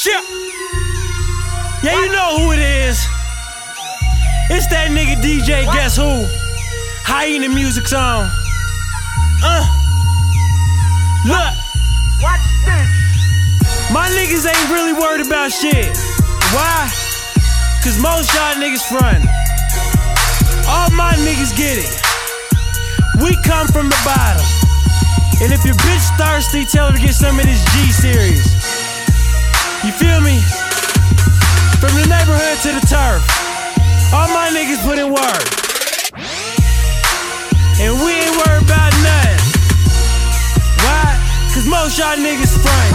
Shit. Yeah, you know who it is. It's that nigga DJ, guess who? Hyena Musik's on. Uh. Look. Watch this. My niggas ain't really worried about shit. Why? Cause most y'all niggas front. All my niggas get it. We come from the bottom. And if your bitch thirsty, tell her to get some of this G series. You feel me? From the neighborhood to the turf. All my niggas put in work. And we ain't worried about nothing. Why? Cause most y'all niggas front.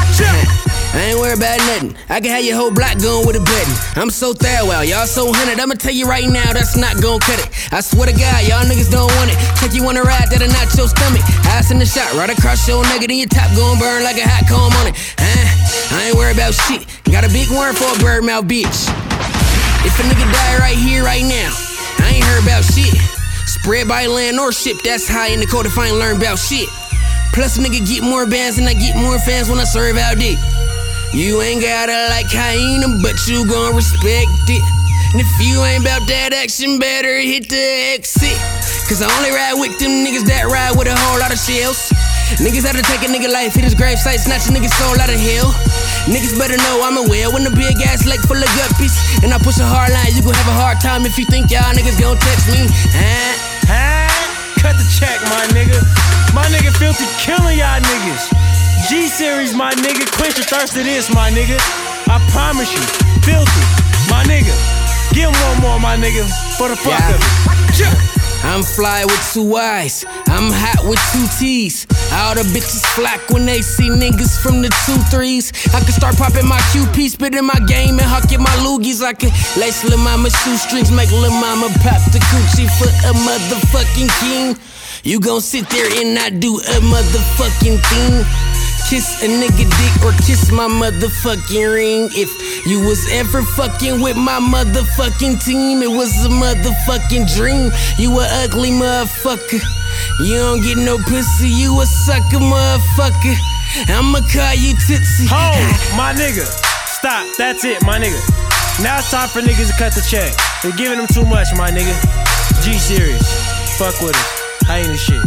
I ain't worried about nothing. I can have your whole block going with a button. I'm so Thirlwell, y'all so hunted. I'ma tell you right now, that's not gonna cut it. I swear to God, y'all niggas don't want it. Take you on a ride that'll knot your stomach. Ice in the shot, right across your nugget, and your top gon' burn like a hot comb? I ain't worried about shit. Got a big worm for a bird mouth bitch. If a nigga die right here, right now, I ain't heard about shit. Spread by land or ship, that's high in the code if I ain't learned about shit. Plus, a nigga get more bands and I get more fans when I serve out dick. You ain't gotta like hyena, but you gon' respect it. And if you ain't about that action, better hit the exit. Cause I only ride with them niggas that ride with a whole lot of shells. Niggas that'll take a nigga life, hit his grave site, snatch a nigga soul out of hell. Niggas better know I'm a whale when the big ass lake full of guppies. And I push a hard line, you gon' have a hard time if you think y'all niggas gon' text me. Huh? Huh? Cut the check, my nigga. My nigga filthy killing y'all niggas. G series, my nigga. Quench your thirst of this, my nigga. I promise you. Filthy, my nigga. Give him one more, my nigga. For the fuck Yeah. of it. I'm fly with two eyes. I'm hot with two T's. All the bitches flack when they see niggas from the two threes. I can start popping my QP, spitting my game, and hucking my loogies. I can lace lil' mama shoestrings, make lil' mama pop the coochie for a motherfucking king. You gon' sit there and not do a motherfucking thing. Kiss a nigga dick or kiss my motherfucking ring. If you was ever fucking with my motherfucking team, it was a motherfucking dream. You a ugly motherfucker. You don't get no pussy, you a sucker motherfucker. I'ma call you Tootsie. Hold, my nigga. Stop. That's it, my nigga. Now it's time for niggas to cut the check. They're giving them too much, my nigga. G series. Fuck with us. Hyena shit.